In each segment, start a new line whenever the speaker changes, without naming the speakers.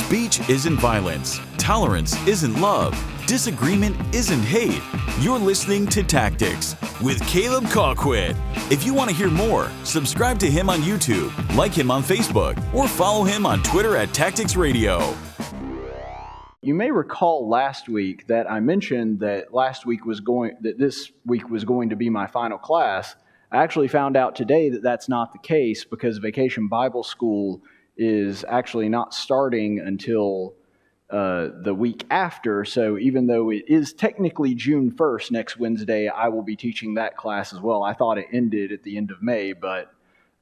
Speech isn't violence. Tolerance isn't love. Disagreement isn't hate. You're listening to Tactics with Caleb Colquitt. If you want to hear more, subscribe to him on YouTube, like him on Facebook, or follow him on Twitter at Tactics Radio.
You may recall last week that I mentioned that last week was going that this week was going to be my final class. I actually found out today that that's not the case because Vacation Bible School is actually not starting until uh, the week after. So even though it is technically June 1st, next Wednesday, I will be teaching that class as well. I thought it ended at the end of May, but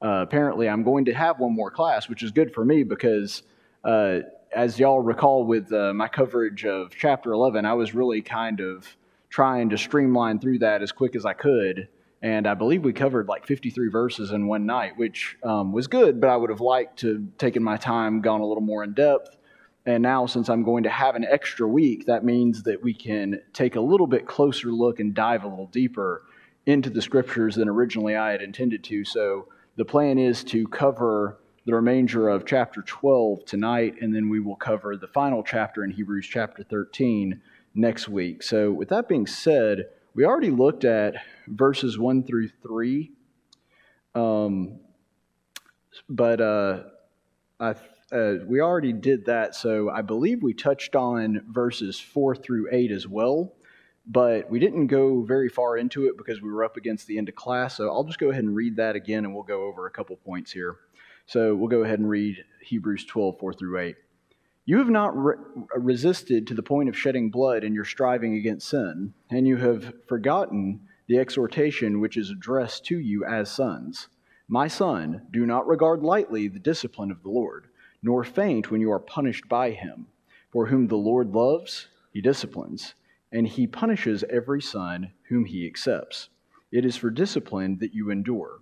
uh, apparently I'm going to have one more class, which is good for me because uh, as y'all recall with uh, my coverage of chapter 11, I was really kind of trying to streamline through that as quick as I could. And I believe we covered like 53 verses in one night, which um, was good, but I would have liked to taken my time, gone a little more in depth. And now, since I'm going to have an extra week, that means that we can take a little bit closer look and dive a little deeper into the scriptures than originally I had intended to. So the plan is to cover the remainder of chapter 12 tonight, and then we will cover the final chapter in Hebrews chapter 13 next week. So, with that being said, we already looked at verses 1 through 3, um, but uh, I, uh, we already did that, so I believe we touched on verses 4 through 8 as well. But we didn't go very far into it because we were up against the end of class. So I'll just go ahead and read that again and we'll go over a couple points here. So we'll go ahead and read Hebrews 12, 4 through 8. You have not re- resisted to the point of shedding blood in your striving against sin, and you have forgotten the exhortation which is addressed to you as sons. My son, do not regard lightly the discipline of the Lord, nor faint when you are punished by him. For whom the Lord loves, he disciplines, and he punishes every son whom he accepts. It is for discipline that you endure.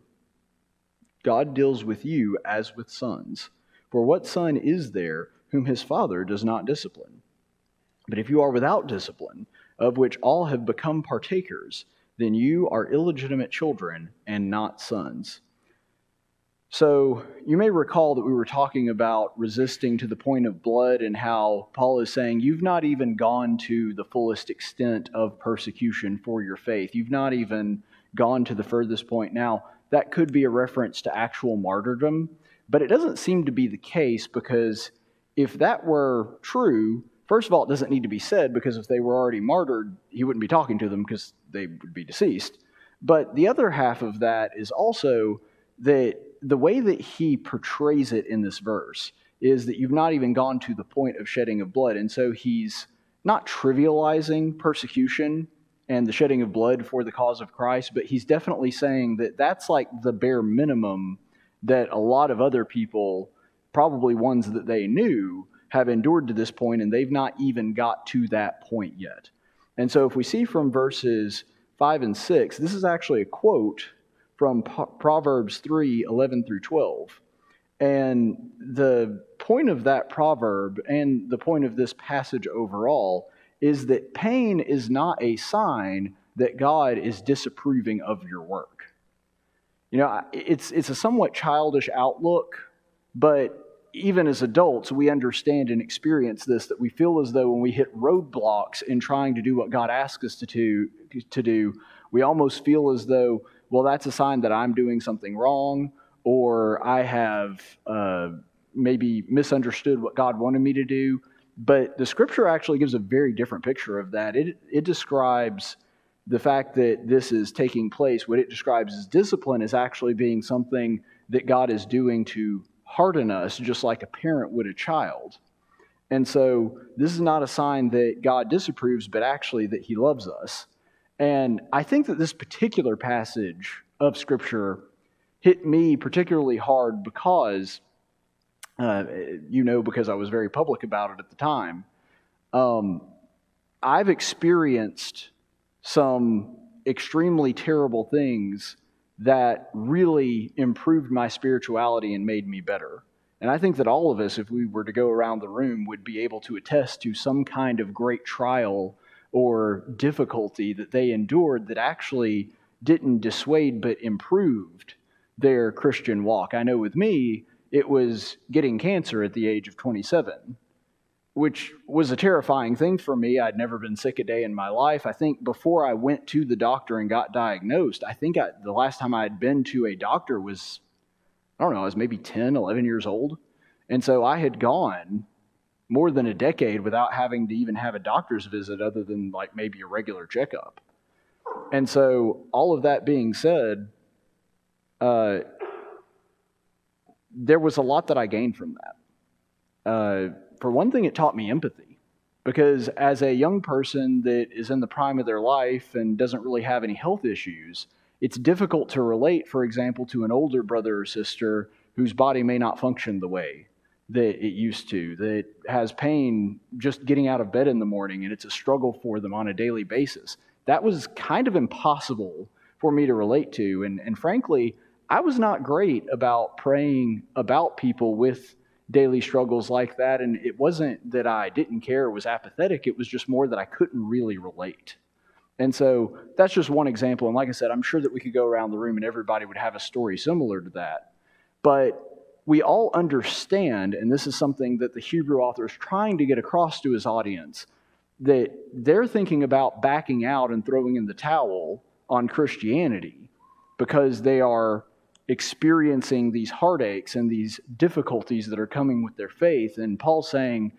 God deals with you as with sons. For what son is there whom his father does not discipline? But if you are without discipline, of which all have become partakers, then you are illegitimate children and not sons. So, you may recall that we were talking about resisting to the point of blood and how Paul is saying you've not even gone to the fullest extent of persecution for your faith. You've not even gone to the furthest point. Now, that could be a reference to actual martyrdom, but it doesn't seem to be the case because if that were true, first of all, it doesn't need to be said because if they were already martyred, he wouldn't be talking to them because they would be deceased. But the other half of that is also that the way that he portrays it in this verse is that you've not even gone to the point of shedding of blood. And so he's not trivializing persecution and the shedding of blood for the cause of Christ, but he's definitely saying that that's like the bare minimum that a lot of other people, probably ones that they knew, have endured to this point, and they've not even got to that point yet. And so if we see from verses 5 and 6, this is actually a quote from Proverbs 3 11 through 12. And the point of that proverb and the point of this passage overall is that pain is not a sign that God is disapproving of your work. You know, it's, it's a somewhat childish outlook, but even as adults, we understand and experience this that we feel as though when we hit roadblocks in trying to do what God asks us to do, to do, we almost feel as though, well, that's a sign that I'm doing something wrong, or I have uh, maybe misunderstood what God wanted me to do. But the scripture actually gives a very different picture of that. It, it describes the fact that this is taking place, what it describes as discipline, is actually being something that God is doing to harden us, just like a parent would a child. And so this is not a sign that God disapproves, but actually that He loves us. And I think that this particular passage of Scripture hit me particularly hard because uh, you know, because I was very public about it at the time. Um, I've experienced some extremely terrible things that really improved my spirituality and made me better. And I think that all of us, if we were to go around the room, would be able to attest to some kind of great trial or difficulty that they endured that actually didn't dissuade but improved their Christian walk. I know with me, it was getting cancer at the age of 27. Which was a terrifying thing for me. I'd never been sick a day in my life. I think before I went to the doctor and got diagnosed, I think I, the last time I had been to a doctor was, I don't know, I was maybe 10, 11 years old. And so I had gone more than a decade without having to even have a doctor's visit other than like maybe a regular checkup. And so, all of that being said, uh, there was a lot that I gained from that. Uh, for one thing, it taught me empathy because as a young person that is in the prime of their life and doesn't really have any health issues, it's difficult to relate, for example, to an older brother or sister whose body may not function the way that it used to, that has pain just getting out of bed in the morning, and it's a struggle for them on a daily basis. That was kind of impossible for me to relate to. And, and frankly, I was not great about praying about people with daily struggles like that. And it wasn't that I didn't care, it was apathetic. It was just more that I couldn't really relate. And so that's just one example. And like I said, I'm sure that we could go around the room and everybody would have a story similar to that. But we all understand, and this is something that the Hebrew author is trying to get across to his audience, that they're thinking about backing out and throwing in the towel on Christianity because they are experiencing these heartaches and these difficulties that are coming with their faith. And Paul's saying,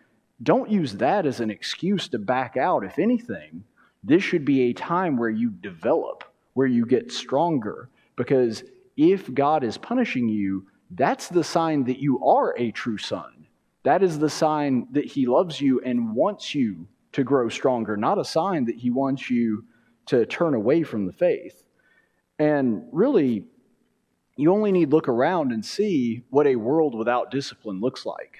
don't use that as an excuse to back out. If anything, this should be a time where you develop, where you get stronger. Because if God is punishing you, that's the sign that you are a true son. That is the sign that He loves you and wants you to grow stronger, not a sign that He wants you to turn away from the faith. And really, you only need look around and see what a world without discipline looks like.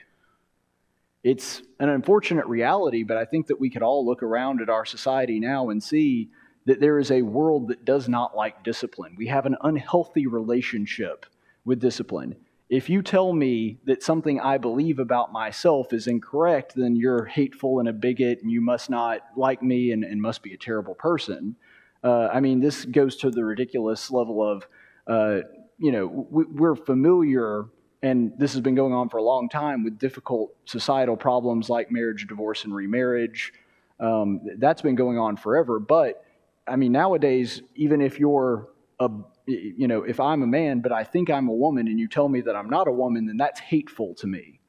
It's an unfortunate reality, but I think that we could all look around at our society now and see that there is a world that does not like discipline. We have an unhealthy relationship with discipline. If you tell me that something I believe about myself is incorrect, then you're hateful and a bigot and you must not like me and, and must be a terrible person. Uh, I mean, this goes to the ridiculous level of uh, you know, we're familiar, and this has been going on for a long time with difficult societal problems like marriage, divorce, and remarriage. Um, that's been going on forever. But I mean, nowadays, even if you're a, you know, if I'm a man, but I think I'm a woman, and you tell me that I'm not a woman, then that's hateful to me.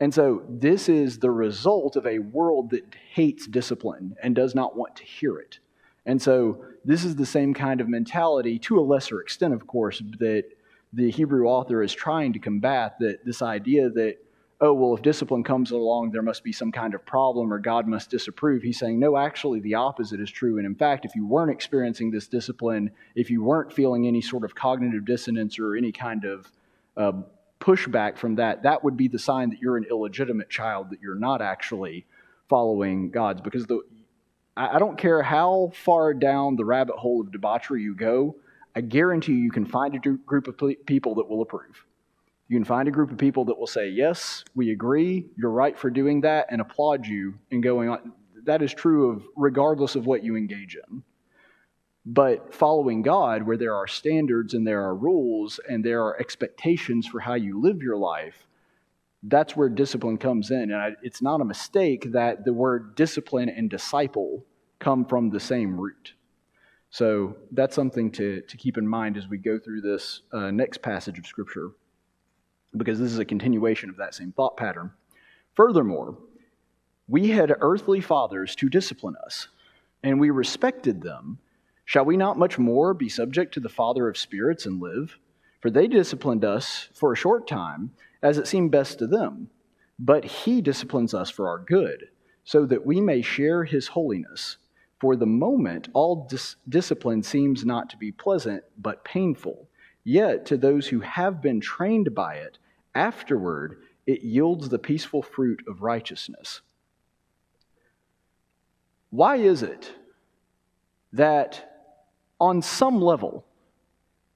And so, this is the result of a world that hates discipline and does not want to hear it. And so, this is the same kind of mentality, to a lesser extent, of course, that the Hebrew author is trying to combat that this idea that oh well if discipline comes along there must be some kind of problem or God must disapprove. He's saying no, actually the opposite is true. And in fact, if you weren't experiencing this discipline, if you weren't feeling any sort of cognitive dissonance or any kind of uh, pushback from that, that would be the sign that you're an illegitimate child, that you're not actually following God's. Because the I don't care how far down the rabbit hole of debauchery you go, I guarantee you, you can find a group of people that will approve. You can find a group of people that will say, Yes, we agree, you're right for doing that, and applaud you and going on. That is true of regardless of what you engage in. But following God, where there are standards and there are rules and there are expectations for how you live your life, that's where discipline comes in. And I, it's not a mistake that the word discipline and disciple come from the same root. So that's something to, to keep in mind as we go through this uh, next passage of Scripture, because this is a continuation of that same thought pattern. Furthermore, we had earthly fathers to discipline us, and we respected them. Shall we not much more be subject to the Father of spirits and live? For they disciplined us for a short time, as it seemed best to them. But he disciplines us for our good, so that we may share his holiness. For the moment, all dis- discipline seems not to be pleasant, but painful. Yet, to those who have been trained by it, afterward it yields the peaceful fruit of righteousness. Why is it that on some level,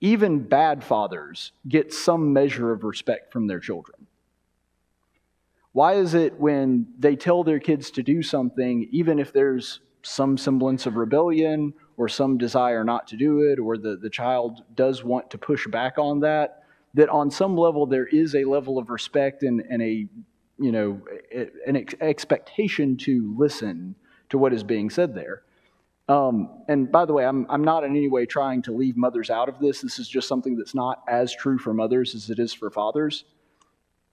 even bad fathers get some measure of respect from their children? Why is it when they tell their kids to do something, even if there's some semblance of rebellion or some desire not to do it, or the, the child does want to push back on that, that on some level there is a level of respect and, and a you know, an ex- expectation to listen to what is being said there. Um, and by the way, I'm, I'm not in any way trying to leave mothers out of this. This is just something that's not as true for mothers as it is for fathers.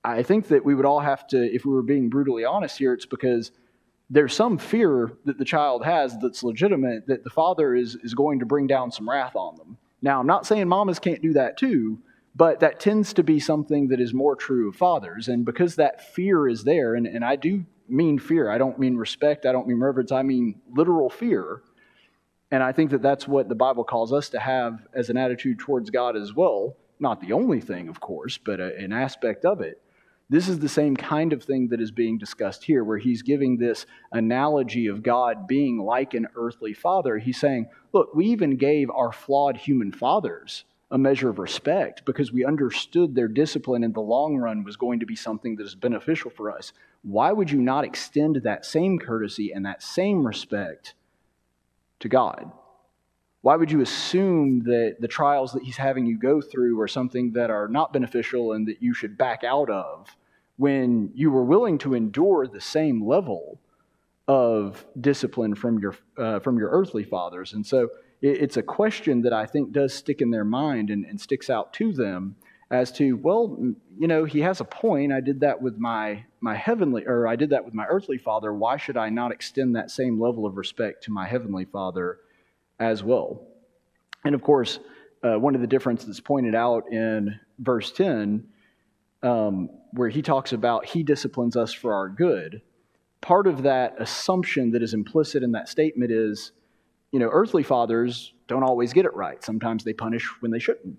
I think that we would all have to, if we were being brutally honest here, it's because there's some fear that the child has that's legitimate that the father is, is going to bring down some wrath on them. Now, I'm not saying mamas can't do that too, but that tends to be something that is more true of fathers. And because that fear is there, and, and I do mean fear, I don't mean respect, I don't mean reverence, I mean literal fear. And I think that that's what the Bible calls us to have as an attitude towards God as well. Not the only thing, of course, but a, an aspect of it. This is the same kind of thing that is being discussed here, where he's giving this analogy of God being like an earthly father. He's saying, Look, we even gave our flawed human fathers a measure of respect because we understood their discipline in the long run was going to be something that is beneficial for us. Why would you not extend that same courtesy and that same respect to God? Why would you assume that the trials that He's having you go through are something that are not beneficial and that you should back out of when you were willing to endure the same level of discipline from your, uh, from your earthly fathers. And so it, it's a question that I think does stick in their mind and, and sticks out to them as to, well, you know, he has a point. I did that with my, my heavenly, or I did that with my earthly father. Why should I not extend that same level of respect to my heavenly father as well? And of course, uh, one of the differences pointed out in verse 10 um, where he talks about he disciplines us for our good, part of that assumption that is implicit in that statement is, you know, earthly fathers don't always get it right. Sometimes they punish when they shouldn't.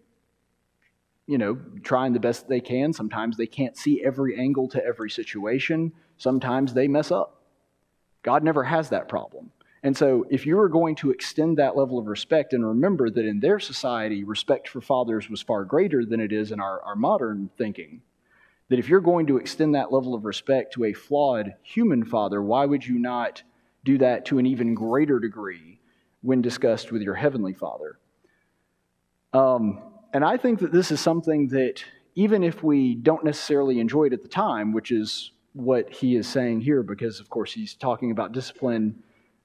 You know, trying the best they can. Sometimes they can't see every angle to every situation. Sometimes they mess up. God never has that problem. And so, if you are going to extend that level of respect, and remember that in their society, respect for fathers was far greater than it is in our, our modern thinking, that if you're going to extend that level of respect to a flawed human father, why would you not do that to an even greater degree when discussed with your heavenly father? Um, and I think that this is something that, even if we don't necessarily enjoy it at the time, which is what he is saying here, because of course he's talking about discipline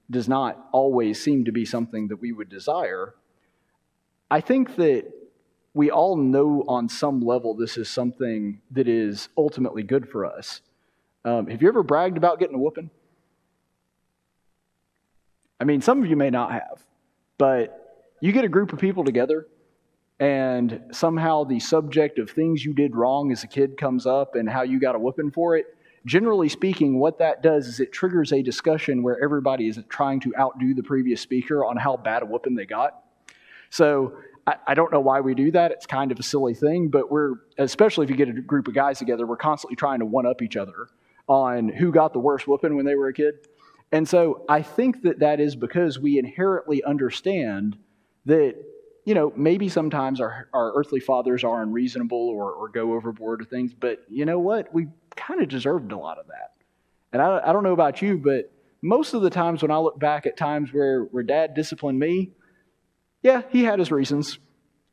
does not always seem to be something that we would desire. I think that we all know on some level this is something that is ultimately good for us. Um, have you ever bragged about getting a whooping? I mean, some of you may not have, but you get a group of people together, and somehow the subject of things you did wrong as a kid comes up and how you got a whooping for it. Generally speaking, what that does is it triggers a discussion where everybody is trying to outdo the previous speaker on how bad a whooping they got. So I, I don't know why we do that. It's kind of a silly thing, but we're, especially if you get a group of guys together, we're constantly trying to one up each other on who got the worst whooping when they were a kid. And so I think that that is because we inherently understand that, you know, maybe sometimes our, our earthly fathers are unreasonable or, or go overboard with things, but you know what? We kind of deserved a lot of that. And I, I don't know about you, but most of the times when I look back at times where, where dad disciplined me, yeah, he had his reasons.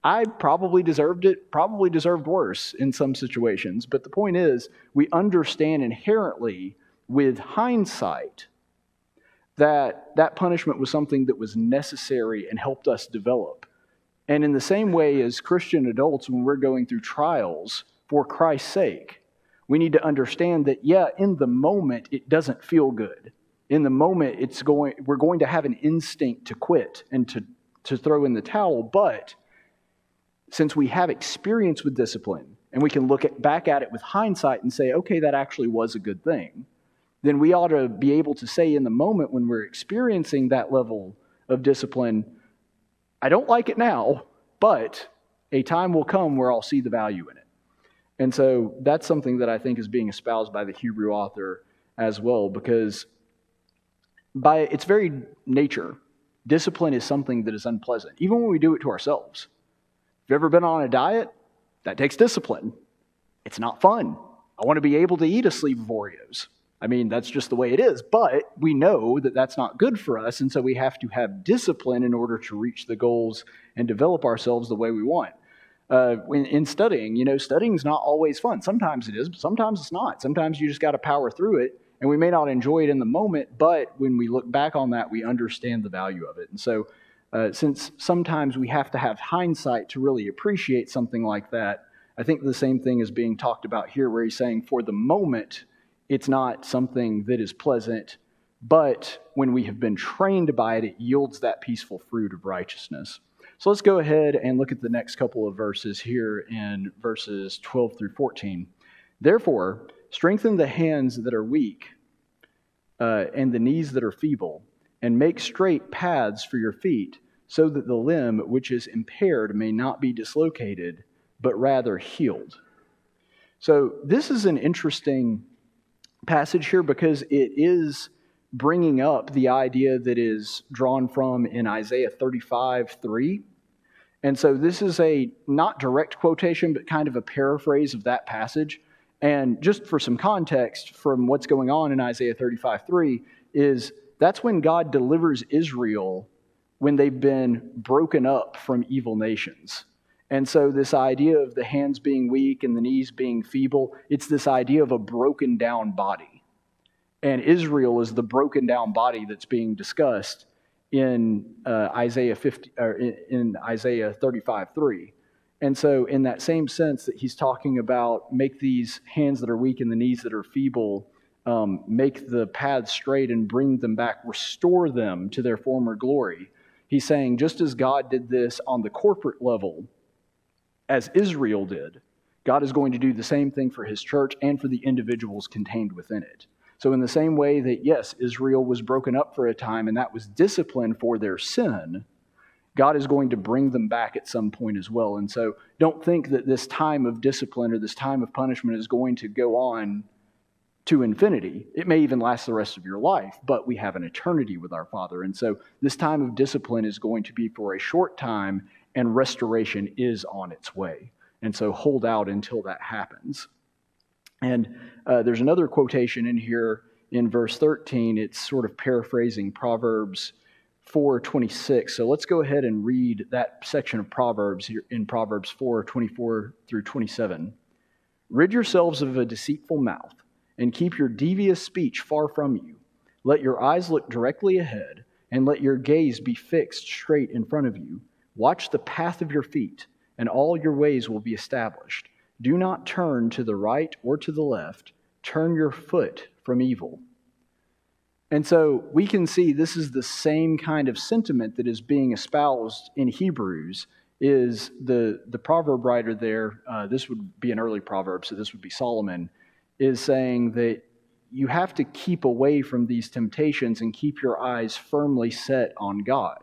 I probably deserved it, probably deserved worse in some situations. But the point is, we understand inherently with hindsight that that punishment was something that was necessary and helped us develop. And in the same way as Christian adults, when we're going through trials for Christ's sake, we need to understand that, yeah, in the moment, it doesn't feel good. In the moment, it's going, we're going to have an instinct to quit and to to throw in the towel, but since we have experience with discipline and we can look at, back at it with hindsight and say, okay, that actually was a good thing, then we ought to be able to say in the moment when we're experiencing that level of discipline, I don't like it now, but a time will come where I'll see the value in it. And so that's something that I think is being espoused by the Hebrew author as well, because by its very nature, Discipline is something that is unpleasant, even when we do it to ourselves. If you've ever been on a diet, that takes discipline. It's not fun. I want to be able to eat a sleeve of Oreos. I mean, that's just the way it is. But we know that that's not good for us, and so we have to have discipline in order to reach the goals and develop ourselves the way we want. uh, in, in studying. You know, studying's not always fun. Sometimes it is, but sometimes it's not. Sometimes you just got to power through it, and we may not enjoy it in the moment, but when we look back on that, we understand the value of it. And so, uh, since sometimes we have to have hindsight to really appreciate something like that, I think the same thing is being talked about here, where he's saying, for the moment, it's not something that is pleasant, but when we have been trained by it, it yields that peaceful fruit of righteousness. So let's go ahead and look at the next couple of verses here in verses 12 through 14. Therefore, strengthen the hands that are weak uh, and the knees that are feeble, and make straight paths for your feet, so that the limb which is impaired may not be dislocated, but rather healed. So, this is an interesting passage here because it is bringing up the idea that is drawn from in Isaiah 35 3. And so this is a not direct quotation, but kind of a paraphrase of that passage. And just for some context from what's going on in Isaiah 35 3, is that's when God delivers Israel when they've been broken up from evil nations. And so, this idea of the hands being weak and the knees being feeble, it's this idea of a broken down body and Israel is the broken down body that's being discussed in uh, Isaiah 50 or in, in Isaiah 35 3. And so, in that same sense, that he's talking about make these hands that are weak and the knees that are feeble, um, make the paths straight and bring them back, restore them to their former glory. He's saying, just as God did this on the corporate level, as Israel did, God is going to do the same thing for his church and for the individuals contained within it. So, in the same way that, yes, Israel was broken up for a time and that was discipline for their sin, God is going to bring them back at some point as well. And so, don't think that this time of discipline or this time of punishment is going to go on to infinity. It may even last the rest of your life, but we have an eternity with our Father. And so, this time of discipline is going to be for a short time, and restoration is on its way. And so, hold out until that happens. And uh, there's another quotation in here in verse 13. It's sort of paraphrasing Proverbs 4:26. So let's go ahead and read that section of Proverbs here in Proverbs 4:24 through 27. Rid yourselves of a deceitful mouth and keep your devious speech far from you. Let your eyes look directly ahead and let your gaze be fixed straight in front of you. Watch the path of your feet, and all your ways will be established. Do not turn to the right or to the left. Turn your foot from evil. And so we can see this is the same kind of sentiment that is being espoused in Hebrews. Is the, the proverb writer there, uh, this would be an early proverb, so this would be Solomon, is saying that you have to keep away from these temptations and keep your eyes firmly set on God.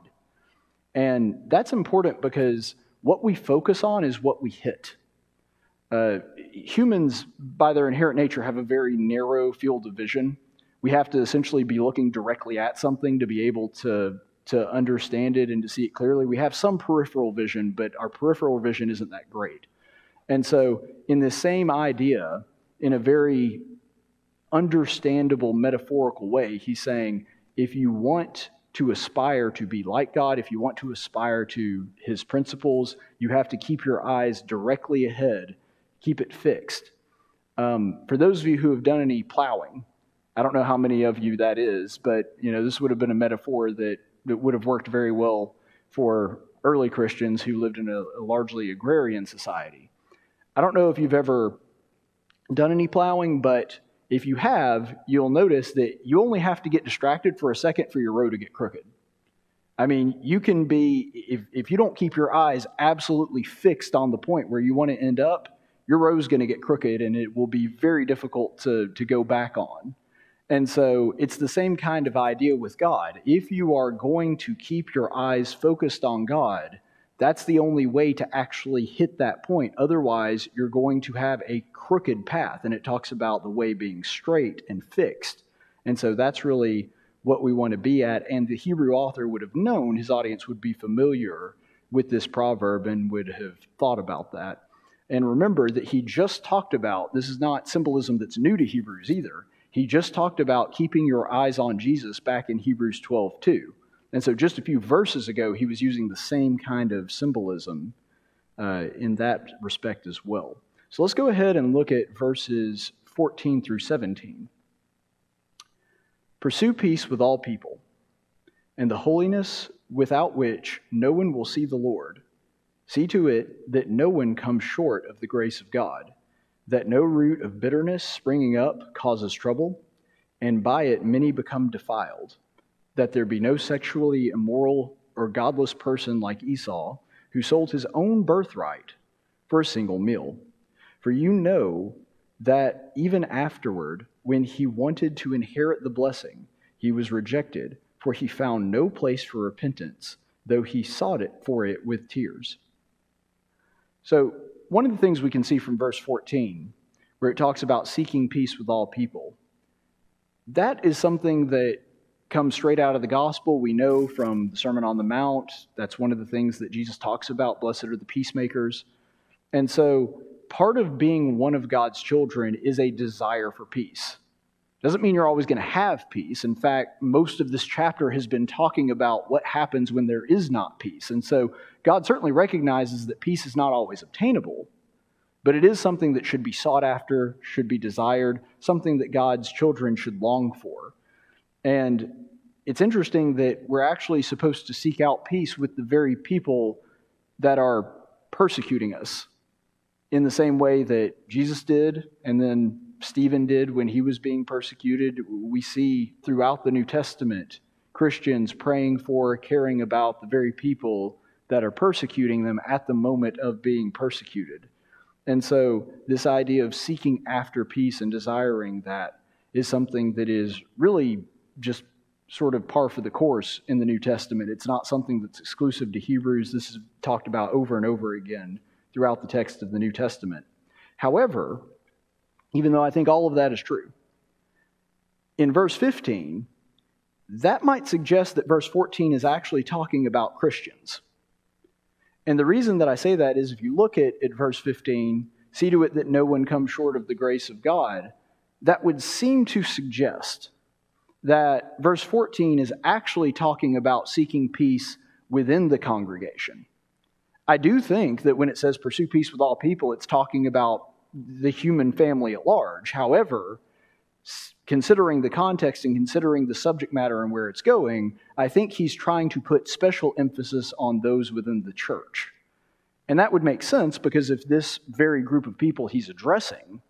And that's important because what we focus on is what we hit. Uh, humans, by their inherent nature, have a very narrow field of vision. We have to essentially be looking directly at something to be able to, to understand it and to see it clearly. We have some peripheral vision, but our peripheral vision isn't that great. And so, in the same idea, in a very understandable, metaphorical way, he's saying if you want to aspire to be like God, if you want to aspire to his principles, you have to keep your eyes directly ahead keep it fixed. Um, for those of you who have done any plowing, I don't know how many of you that is, but you know this would have been a metaphor that, that would have worked very well for early Christians who lived in a, a largely agrarian society. I don't know if you've ever done any plowing, but if you have, you'll notice that you only have to get distracted for a second for your row to get crooked. I mean, you can be, if, if you don't keep your eyes absolutely fixed on the point where you want to end up, your row is going to get crooked and it will be very difficult to, to go back on. And so it's the same kind of idea with God. If you are going to keep your eyes focused on God, that's the only way to actually hit that point. Otherwise, you're going to have a crooked path. And it talks about the way being straight and fixed. And so that's really what we want to be at. And the Hebrew author would have known his audience would be familiar with this proverb and would have thought about that. And remember that he just talked about this is not symbolism that's new to Hebrews either. He just talked about keeping your eyes on Jesus back in Hebrews 12 too. And so just a few verses ago, he was using the same kind of symbolism uh, in that respect as well. So let's go ahead and look at verses 14 through 17. Pursue peace with all people, and the holiness without which no one will see the Lord. See to it that no one comes short of the grace of God, that no root of bitterness springing up causes trouble, and by it many become defiled, that there be no sexually immoral or godless person like Esau, who sold his own birthright for a single meal. For you know that even afterward, when he wanted to inherit the blessing, he was rejected, for he found no place for repentance, though he sought it for it with tears. So, one of the things we can see from verse 14, where it talks about seeking peace with all people, that is something that comes straight out of the gospel. We know from the Sermon on the Mount, that's one of the things that Jesus talks about. Blessed are the peacemakers. And so, part of being one of God's children is a desire for peace. Doesn't mean you're always going to have peace. In fact, most of this chapter has been talking about what happens when there is not peace. And so God certainly recognizes that peace is not always obtainable, but it is something that should be sought after, should be desired, something that God's children should long for. And it's interesting that we're actually supposed to seek out peace with the very people that are persecuting us in the same way that Jesus did and then Stephen did when he was being persecuted. We see throughout the New Testament Christians praying for, caring about the very people that are persecuting them at the moment of being persecuted. And so, this idea of seeking after peace and desiring that is something that is really just sort of par for the course in the New Testament. It's not something that's exclusive to Hebrews. This is talked about over and over again throughout the text of the New Testament. However, even though I think all of that is true. In verse 15, that might suggest that verse 14 is actually talking about Christians. And the reason that I say that is if you look at, at verse 15, see to it that no one comes short of the grace of God, that would seem to suggest that verse 14 is actually talking about seeking peace within the congregation. I do think that when it says pursue peace with all people, it's talking about the human family at large. However, considering the context and considering the subject matter and where it's going, I think he's trying to put special emphasis on those within the church. And that would make sense because if this very group of people he's addressing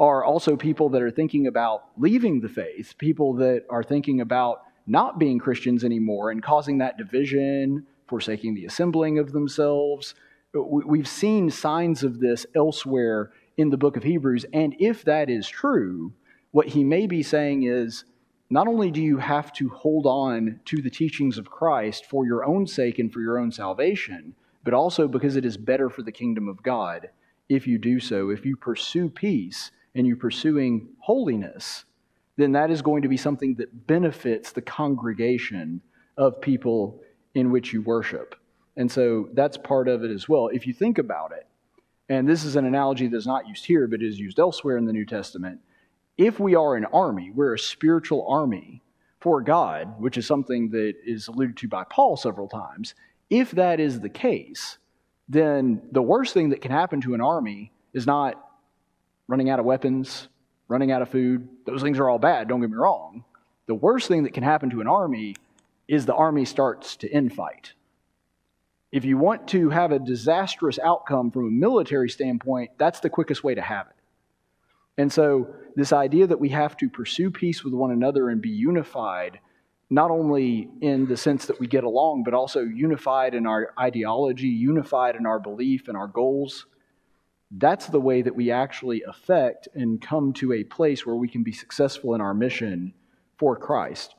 are also people that are thinking about leaving the faith, people that are thinking about not being Christians anymore and causing that division, forsaking the assembling of themselves, We've seen signs of this elsewhere in the book of Hebrews. And if that is true, what he may be saying is not only do you have to hold on to the teachings of Christ for your own sake and for your own salvation, but also because it is better for the kingdom of God if you do so. If you pursue peace and you're pursuing holiness, then that is going to be something that benefits the congregation of people in which you worship. And so that's part of it as well. If you think about it, and this is an analogy that's not used here, but is used elsewhere in the New Testament. If we are an army, we're a spiritual army for God, which is something that is alluded to by Paul several times. If that is the case, then the worst thing that can happen to an army is not running out of weapons, running out of food. Those things are all bad, don't get me wrong. The worst thing that can happen to an army is the army starts to infight if you want to have a disastrous outcome from a military standpoint, that's the quickest way to have it. And so, this idea that we have to pursue peace with one another and be unified, not only in the sense that we get along, but also unified in our ideology, unified in our belief and our goals, that's the way that we actually affect and come to a place where we can be successful in our mission for Christ.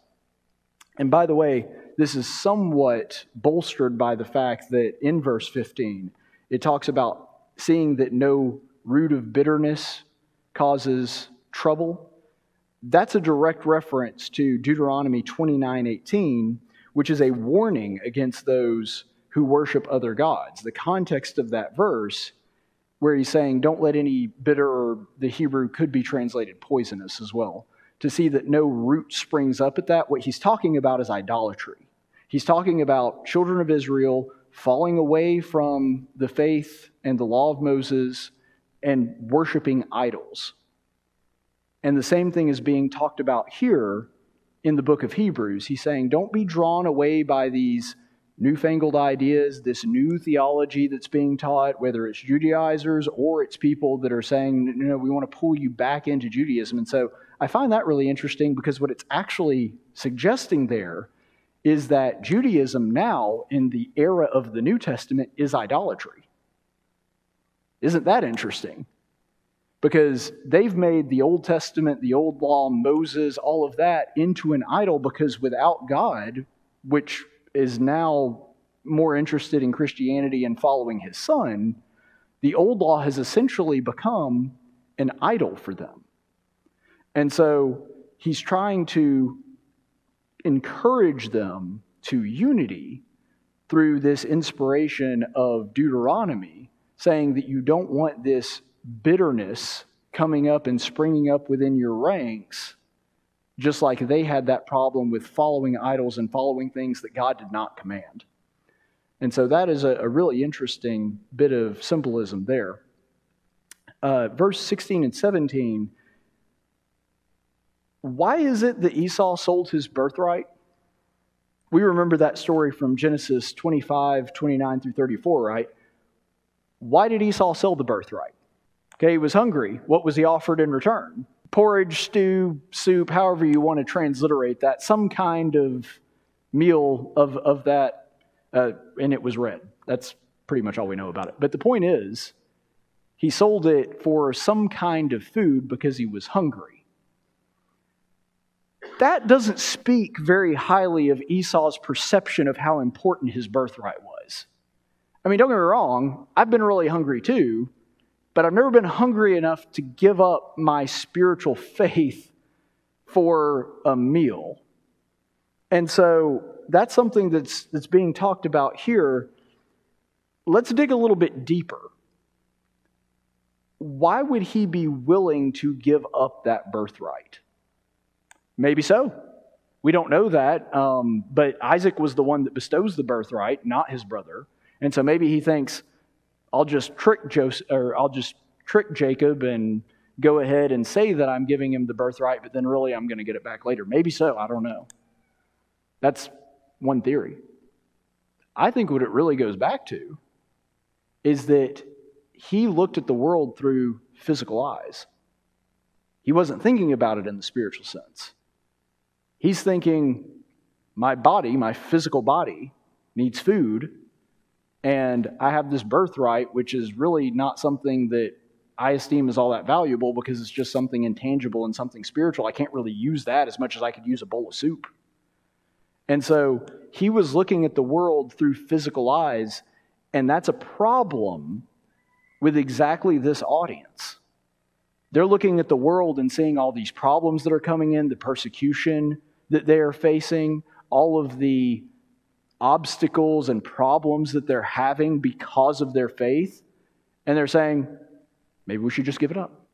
And by the way, this is somewhat bolstered by the fact that in verse 15, it talks about seeing that no root of bitterness causes trouble. That's a direct reference to Deuteronomy 29:18, which is a warning against those who worship other gods. The context of that verse where he's saying don't let any bitter or the Hebrew could be translated poisonous as well. To see that no root springs up at that, what he's talking about is idolatry. He's talking about children of Israel falling away from the faith and the law of Moses and worshiping idols. And the same thing is being talked about here in the book of Hebrews. He's saying, don't be drawn away by these newfangled ideas, this new theology that's being taught, whether it's Judaizers or it's people that are saying, you know, we want to pull you back into Judaism. And so I find that really interesting because what it's actually suggesting there is that Judaism now, in the era of the New Testament, is idolatry. Isn't that interesting? Because they've made the Old Testament, the Old Law, Moses, all of that into an idol because without God, which is now more interested in Christianity and following his son, the Old Law has essentially become an idol for them. And so he's trying to encourage them to unity through this inspiration of Deuteronomy, saying that you don't want this bitterness coming up and springing up within your ranks, just like they had that problem with following idols and following things that God did not command. And so that is a, a really interesting bit of symbolism there. Uh, verse 16 and 17 why is it that Esau sold his birthright? We remember that story from Genesis 25, 29 through 34, right? Why did Esau sell the birthright? Okay, he was hungry. What was he offered in return? Porridge, stew, soup, however you want to transliterate that, some kind of meal of, of that, uh, and it was red. That's pretty much all we know about it. But the point is, he sold it for some kind of food because he was hungry that doesn't speak very highly of Esau's perception of how important his birthright was. I mean, don't get me wrong, I've been really hungry too, but I've never been hungry enough to give up my spiritual faith for a meal. And so that's something that's, that's being talked about here. Let's dig a little bit deeper. Why would he be willing to give up that birthright? Maybe so. We don't know that. Um, but Isaac was the one that bestows the birthright, not his brother. And so maybe he thinks, I'll just trick Joseph, or I'll just trick Jacob and go ahead and say that I'm giving him the birthright, but then really I'm going to get it back later. Maybe so. I don't know. That's one theory. I think what it really goes back to is that he looked at the world through physical eyes. He wasn't thinking about it in the spiritual sense. He's thinking, my body, my physical body, needs food, and I have this birthright, which is really not something that I esteem as all that valuable because it's just something intangible and something spiritual. I can't really use that as much as I could use a bowl of soup. And so he was looking at the world through physical eyes, and that's a problem with exactly this audience. They're looking at the world and seeing all these problems that are coming in, the persecution, that they are facing, all of the obstacles and problems that they're having because of their faith. And they're saying, maybe we should just give it up.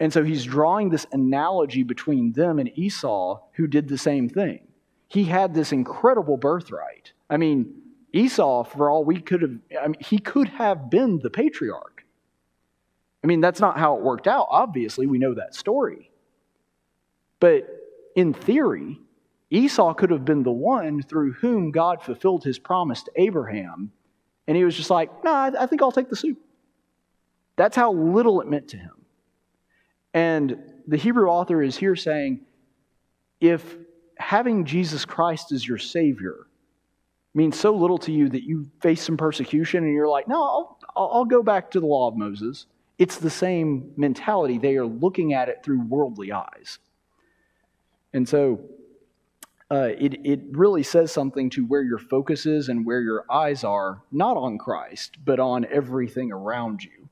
And so he's drawing this analogy between them and Esau, who did the same thing. He had this incredible birthright. I mean, Esau, for all we could have, I mean, he could have been the patriarch. I mean, that's not how it worked out. Obviously, we know that story. But in theory, Esau could have been the one through whom God fulfilled his promise to Abraham. And he was just like, no, nah, I think I'll take the soup. That's how little it meant to him. And the Hebrew author is here saying, if having Jesus Christ as your Savior means so little to you that you face some persecution and you're like, no, I'll, I'll go back to the law of Moses, it's the same mentality. They are looking at it through worldly eyes. And so uh, it, it really says something to where your focus is and where your eyes are, not on Christ, but on everything around you.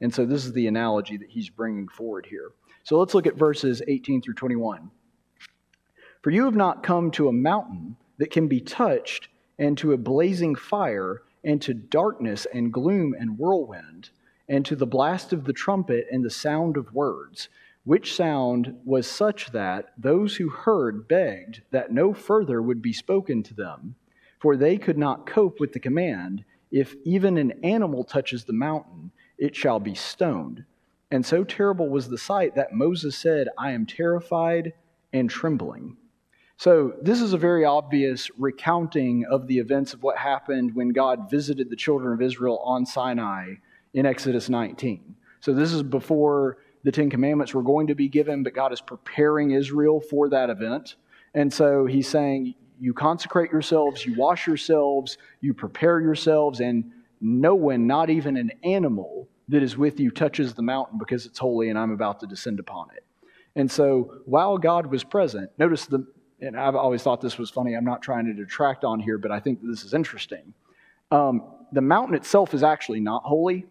And so this is the analogy that he's bringing forward here. So let's look at verses 18 through 21. For you have not come to a mountain that can be touched, and to a blazing fire, and to darkness and gloom and whirlwind, and to the blast of the trumpet and the sound of words which sound was such that those who heard begged that no further would be spoken to them, for they could not cope with the command if even an animal touches the mountain, it shall be stoned. And so terrible was the sight that Moses said, I am terrified and trembling. So, this is a very obvious recounting of the events of what happened when God visited the children of Israel on Sinai in Exodus 19. So, this is before the Ten Commandments were going to be given, but God is preparing Israel for that event. And so, He's saying, You consecrate yourselves, you wash yourselves, you prepare yourselves, and no one, not even an animal that is with you, touches the mountain because it's holy and I'm about to descend upon it. And so, while God was present, notice the and I've always thought this was funny. I'm not trying to detract on here, but I think this is interesting. Um, the mountain itself is actually not holy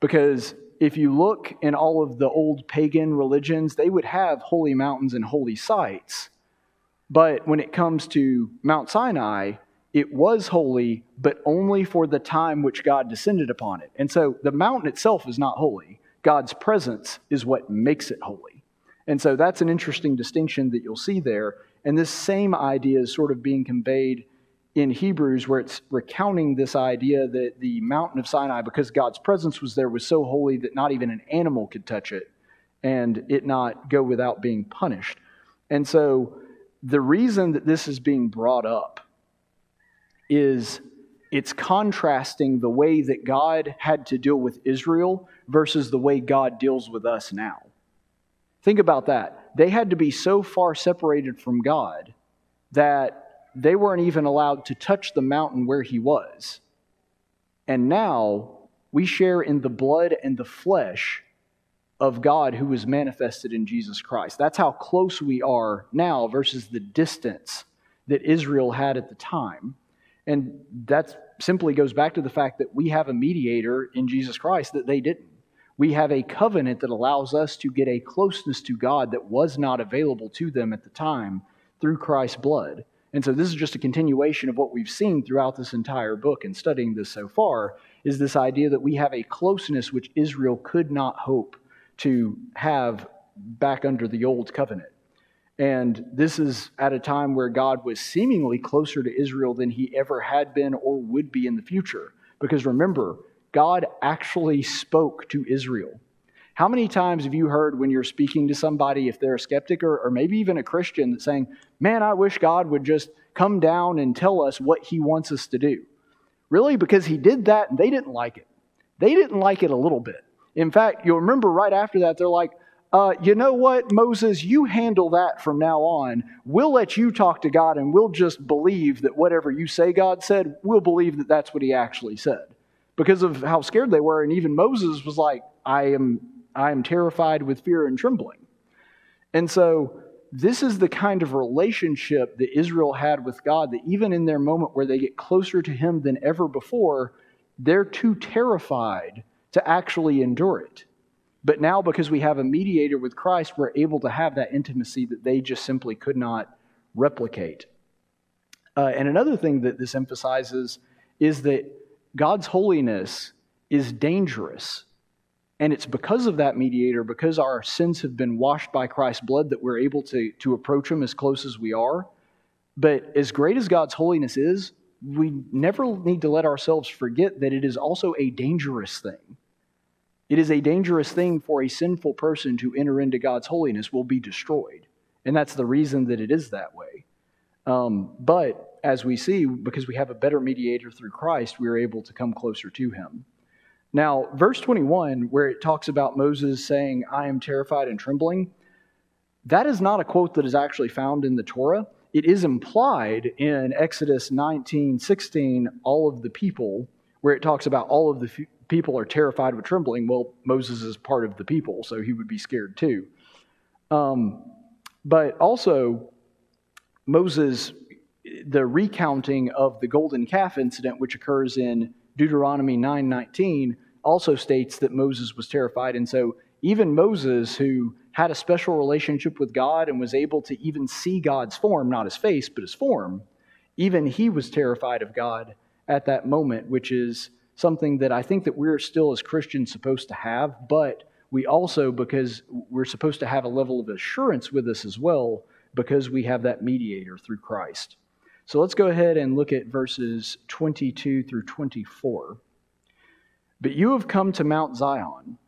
because if you look in all of the old pagan religions, they would have holy mountains and holy sites. But when it comes to Mount Sinai, it was holy, but only for the time which God descended upon it. And so the mountain itself is not holy. God's presence is what makes it holy. And so that's an interesting distinction that you'll see there. And this same idea is sort of being conveyed in Hebrews, where it's recounting this idea that the mountain of Sinai, because God's presence was there, was so holy that not even an animal could touch it and it not go without being punished. And so the reason that this is being brought up is it's contrasting the way that God had to deal with Israel versus the way God deals with us now. Think about that. They had to be so far separated from God that they weren't even allowed to touch the mountain where He was. And now we share in the blood and the flesh of God who was manifested in Jesus Christ. That's how close we are now versus the distance that Israel had at the time. And that simply goes back to the fact that we have a mediator in Jesus Christ that they didn't. We have a covenant that allows us to get a closeness to God that was not available to them at the time through Christ's blood. And so this is just a continuation of what we've seen throughout this entire book and studying this so far is this idea that we have a closeness which Israel could not hope to have back under the old covenant. And this is at a time where God was seemingly closer to Israel than he ever had been or would be in the future. Because remember, God actually spoke to Israel. How many times have you heard when you're speaking to somebody, if they're a skeptic or, or maybe even a Christian, that's saying, Man, I wish God would just come down and tell us what he wants us to do? Really? Because he did that and they didn't like it. They didn't like it a little bit. In fact, you'll remember right after that, they're like, uh, you know what, Moses, you handle that from now on. We'll let you talk to God and we'll just believe that whatever you say God said, we'll believe that that's what he actually said. Because of how scared they were. And even Moses was like, I am, I am terrified with fear and trembling. And so, this is the kind of relationship that Israel had with God that even in their moment where they get closer to Him than ever before, they're too terrified to actually endure it. But now, because we have a mediator with Christ, we're able to have that intimacy that they just simply could not replicate. Uh, and another thing that this emphasizes is that God's holiness is dangerous. And it's because of that mediator, because our sins have been washed by Christ's blood, that we're able to, to approach Him as close as we are. But as great as God's holiness is, we never need to let ourselves forget that it is also a dangerous thing. It is a dangerous thing for a sinful person to enter into God's holiness, will be destroyed. And that's the reason that it is that way. Um, but as we see, because we have a better mediator through Christ, we are able to come closer to him. Now, verse 21, where it talks about Moses saying, I am terrified and trembling, that is not a quote that is actually found in the Torah. It is implied in Exodus 19 16, all of the people, where it talks about all of the people are terrified with trembling. Well, Moses is part of the people, so he would be scared too. Um, but also, Moses, the recounting of the golden calf incident, which occurs in Deuteronomy 9:19, also states that Moses was terrified, and so even Moses, who had a special relationship with God and was able to even see God's form, not his face, but his form, even he was terrified of God at that moment, which is something that I think that we're still as Christians supposed to have, but we also, because we're supposed to have a level of assurance with us as well, because we have that mediator through Christ. So let's go ahead and look at verses 22 through 24. But you have come to Mount Zion,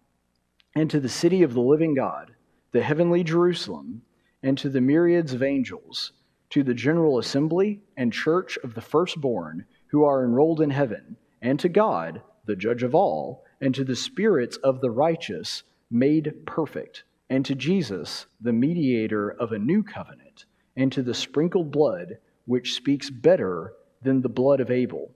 and to the city of the living God, the heavenly Jerusalem, and to the myriads of angels, to the general assembly and church of the firstborn who are enrolled in heaven, and to God, the judge of all, and to the spirits of the righteous made perfect, and to Jesus, the mediator of a new covenant, and to the sprinkled blood which speaks better than the blood of Abel.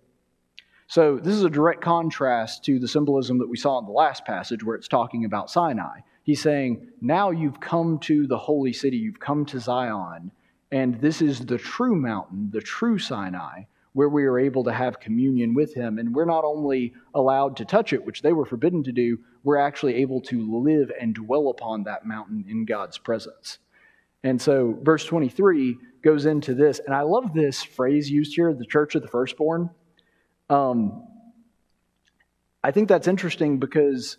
So, this is a direct contrast to the symbolism that we saw in the last passage where it's talking about Sinai. He's saying, Now you've come to the holy city, you've come to Zion, and this is the true mountain, the true Sinai, where we are able to have communion with Him. And we're not only allowed to touch it, which they were forbidden to do, we're actually able to live and dwell upon that mountain in God's presence. And so, verse 23 goes into this, and I love this phrase used here the church of the firstborn. Um, I think that's interesting because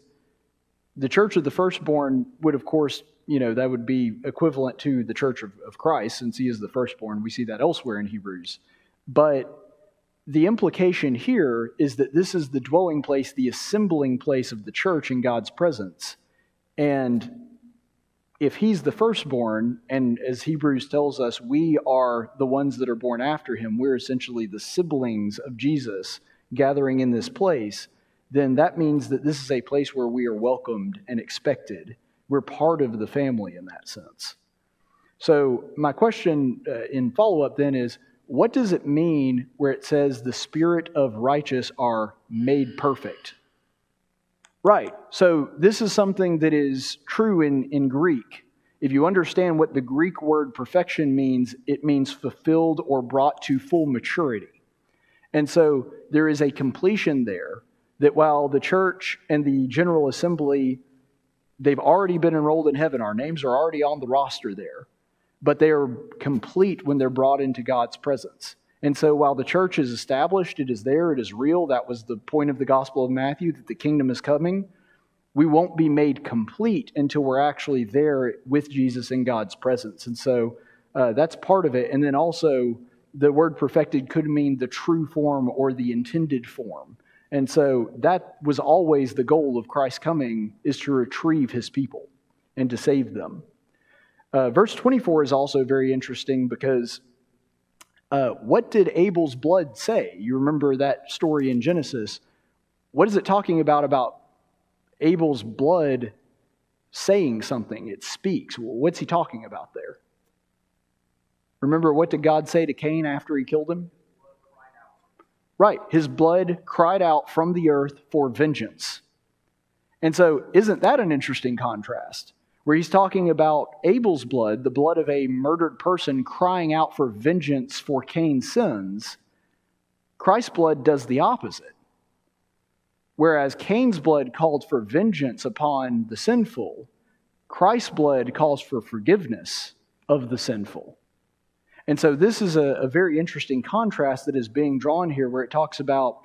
the church of the firstborn would, of course, you know, that would be equivalent to the church of, of Christ since he is the firstborn. We see that elsewhere in Hebrews. But the implication here is that this is the dwelling place, the assembling place of the church in God's presence. And if he's the firstborn, and as Hebrews tells us, we are the ones that are born after him, we're essentially the siblings of Jesus gathering in this place, then that means that this is a place where we are welcomed and expected. We're part of the family in that sense. So, my question uh, in follow up then is what does it mean where it says the spirit of righteous are made perfect? Right. So this is something that is true in, in Greek. If you understand what the Greek word perfection means, it means fulfilled or brought to full maturity. And so there is a completion there that while the church and the general assembly, they've already been enrolled in heaven, our names are already on the roster there, but they are complete when they're brought into God's presence. And so while the church is established, it is there, it is real. That was the point of the Gospel of Matthew that the kingdom is coming. We won't be made complete until we're actually there with Jesus in God's presence. And so uh, that's part of it. And then also, the word perfected could mean the true form or the intended form. And so that was always the goal of Christ's coming is to retrieve his people and to save them. Uh, verse 24 is also very interesting because uh, what did Abel's blood say? You remember that story in Genesis. What is it talking about about Abel's blood saying something? It speaks. What's he talking about there? Remember, what did God say to Cain after he killed him? Right. His blood cried out from the earth for vengeance. And so, isn't that an interesting contrast? Where he's talking about Abel's blood, the blood of a murdered person crying out for vengeance for Cain's sins, Christ's blood does the opposite. Whereas Cain's blood called for vengeance upon the sinful, Christ's blood calls for forgiveness of the sinful. And so this is a, a, very interesting contrast that is being drawn here, where it talks about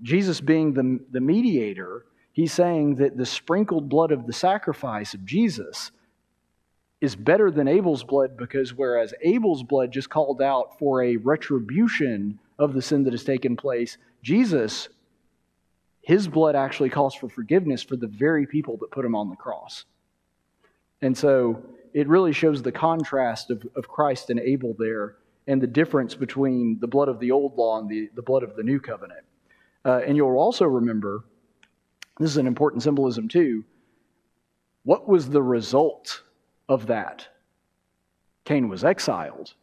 Jesus being the, the mediator He's saying that the sprinkled blood of the sacrifice of Jesus is better than Abel's blood because whereas Abel's blood just called out for a retribution of the sin that has taken place, Jesus, his blood actually calls for forgiveness for the very people that put him on the cross. And so it really shows the contrast of, of Christ and Abel there and the difference between the blood of the old law and the, the blood of the new covenant. Uh, and you'll also remember this is an important symbolism too. What was the result of that? Cain was exiled.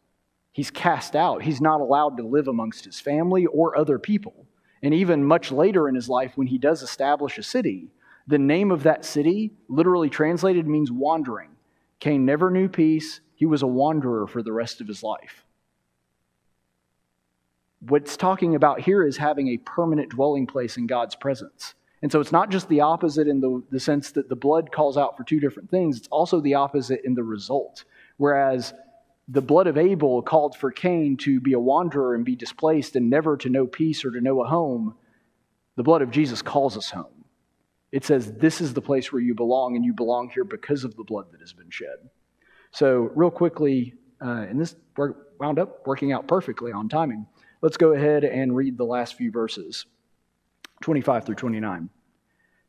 He's cast out. He's not allowed to live amongst his family or other people. And even much later in his life, when he does establish a city, the name of that city, literally translated, means wandering. Cain never knew peace. He was a wanderer for the rest of his life. What's talking about here is having a permanent dwelling place in God's presence. And so it's not just the opposite in the, the sense that the blood calls out for two different things, it's also the opposite in the result. Whereas the blood of Abel called for Cain to be a wanderer and be displaced and never to know peace or to know a home, the blood of Jesus calls us home. It says, This is the place where you belong, and you belong here because of the blood that has been shed. So, real quickly, uh, and this wound up working out perfectly on timing. Let's go ahead and read the last few verses 25 through 29.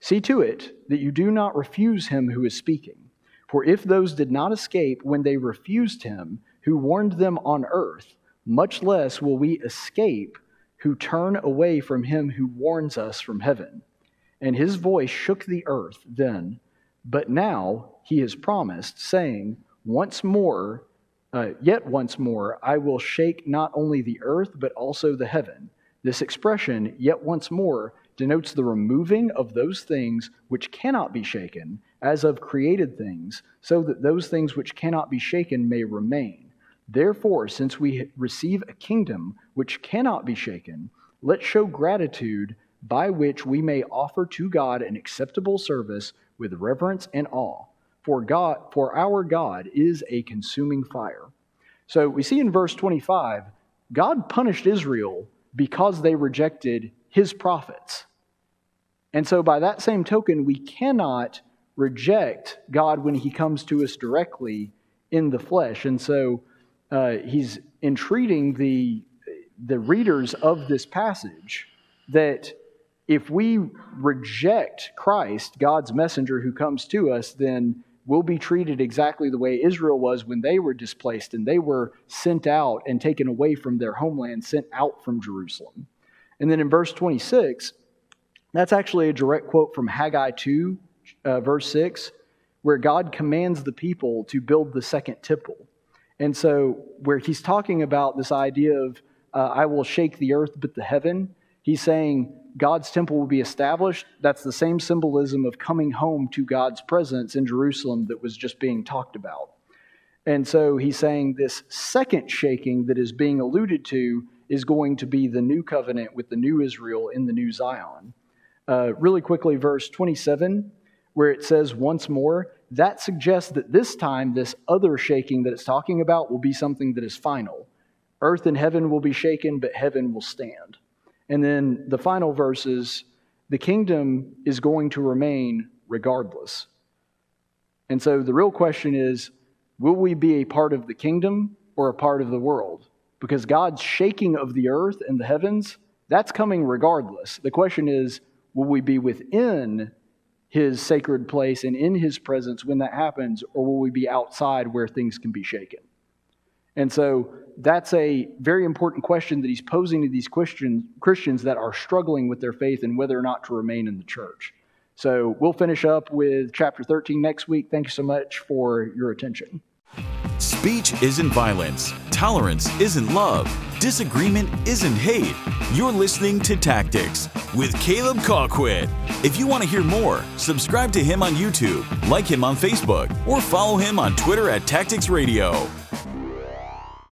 See to it that you do not refuse him who is speaking. For if those did not escape when they refused him who warned them on earth, much less will we escape who turn away from him who warns us from heaven. And his voice shook the earth then, but now he has promised, saying, Once more, uh, yet once more, I will shake not only the earth, but also the heaven. This expression, yet once more, denotes the removing of those things which cannot be shaken, as of created things, so that those things which cannot be shaken may remain. Therefore, since we receive a kingdom which cannot be shaken, let's show gratitude by which we may offer to God an acceptable service with reverence and awe. For God, for our God is a consuming fire. So we see in verse 25, God punished Israel because they rejected his prophets. And so by that same token, we cannot reject God when he comes to us directly in the flesh. And so uh, he's entreating the, the readers of this passage that if we reject Christ, God's messenger who comes to us, then we'll be treated exactly the way Israel was when they were displaced and they were sent out and taken away from their homeland, sent out from Jerusalem. And then in verse 26, that's actually a direct quote from Haggai 2, uh, verse 6, where God commands the people to build the second temple. And so, where he's talking about this idea of, uh, I will shake the earth, but the heaven, he's saying God's temple will be established. That's the same symbolism of coming home to God's presence in Jerusalem that was just being talked about. And so he's saying this second shaking that is being alluded to is going to be the new covenant with the new Israel in the new Zion. Uh, really quickly, verse 27, where it says once more, that suggests that this time, this other shaking that it's talking about will be something that is final. Earth and heaven will be shaken, but heaven will stand. And then the final verses the kingdom is going to remain regardless. And so the real question is will we be a part of the kingdom or a part of the world? Because God's shaking of the earth and the heavens, that's coming regardless. The question is will we be within his sacred place and in his presence when that happens, or will we be outside where things can be shaken? And so that's a very important question that he's posing to these Christians, that are struggling with their faith and whether or not to remain in the church. So we'll finish up with chapter 13 next week. Thank you so much for your attention.
Speech isn't violence, tolerance isn't love, disagreement isn't hate. You're listening to Tactics with Caleb Colquitt. If you want to hear more, subscribe to him on YouTube, like him on Facebook, or follow him on Twitter at Tactics Radio.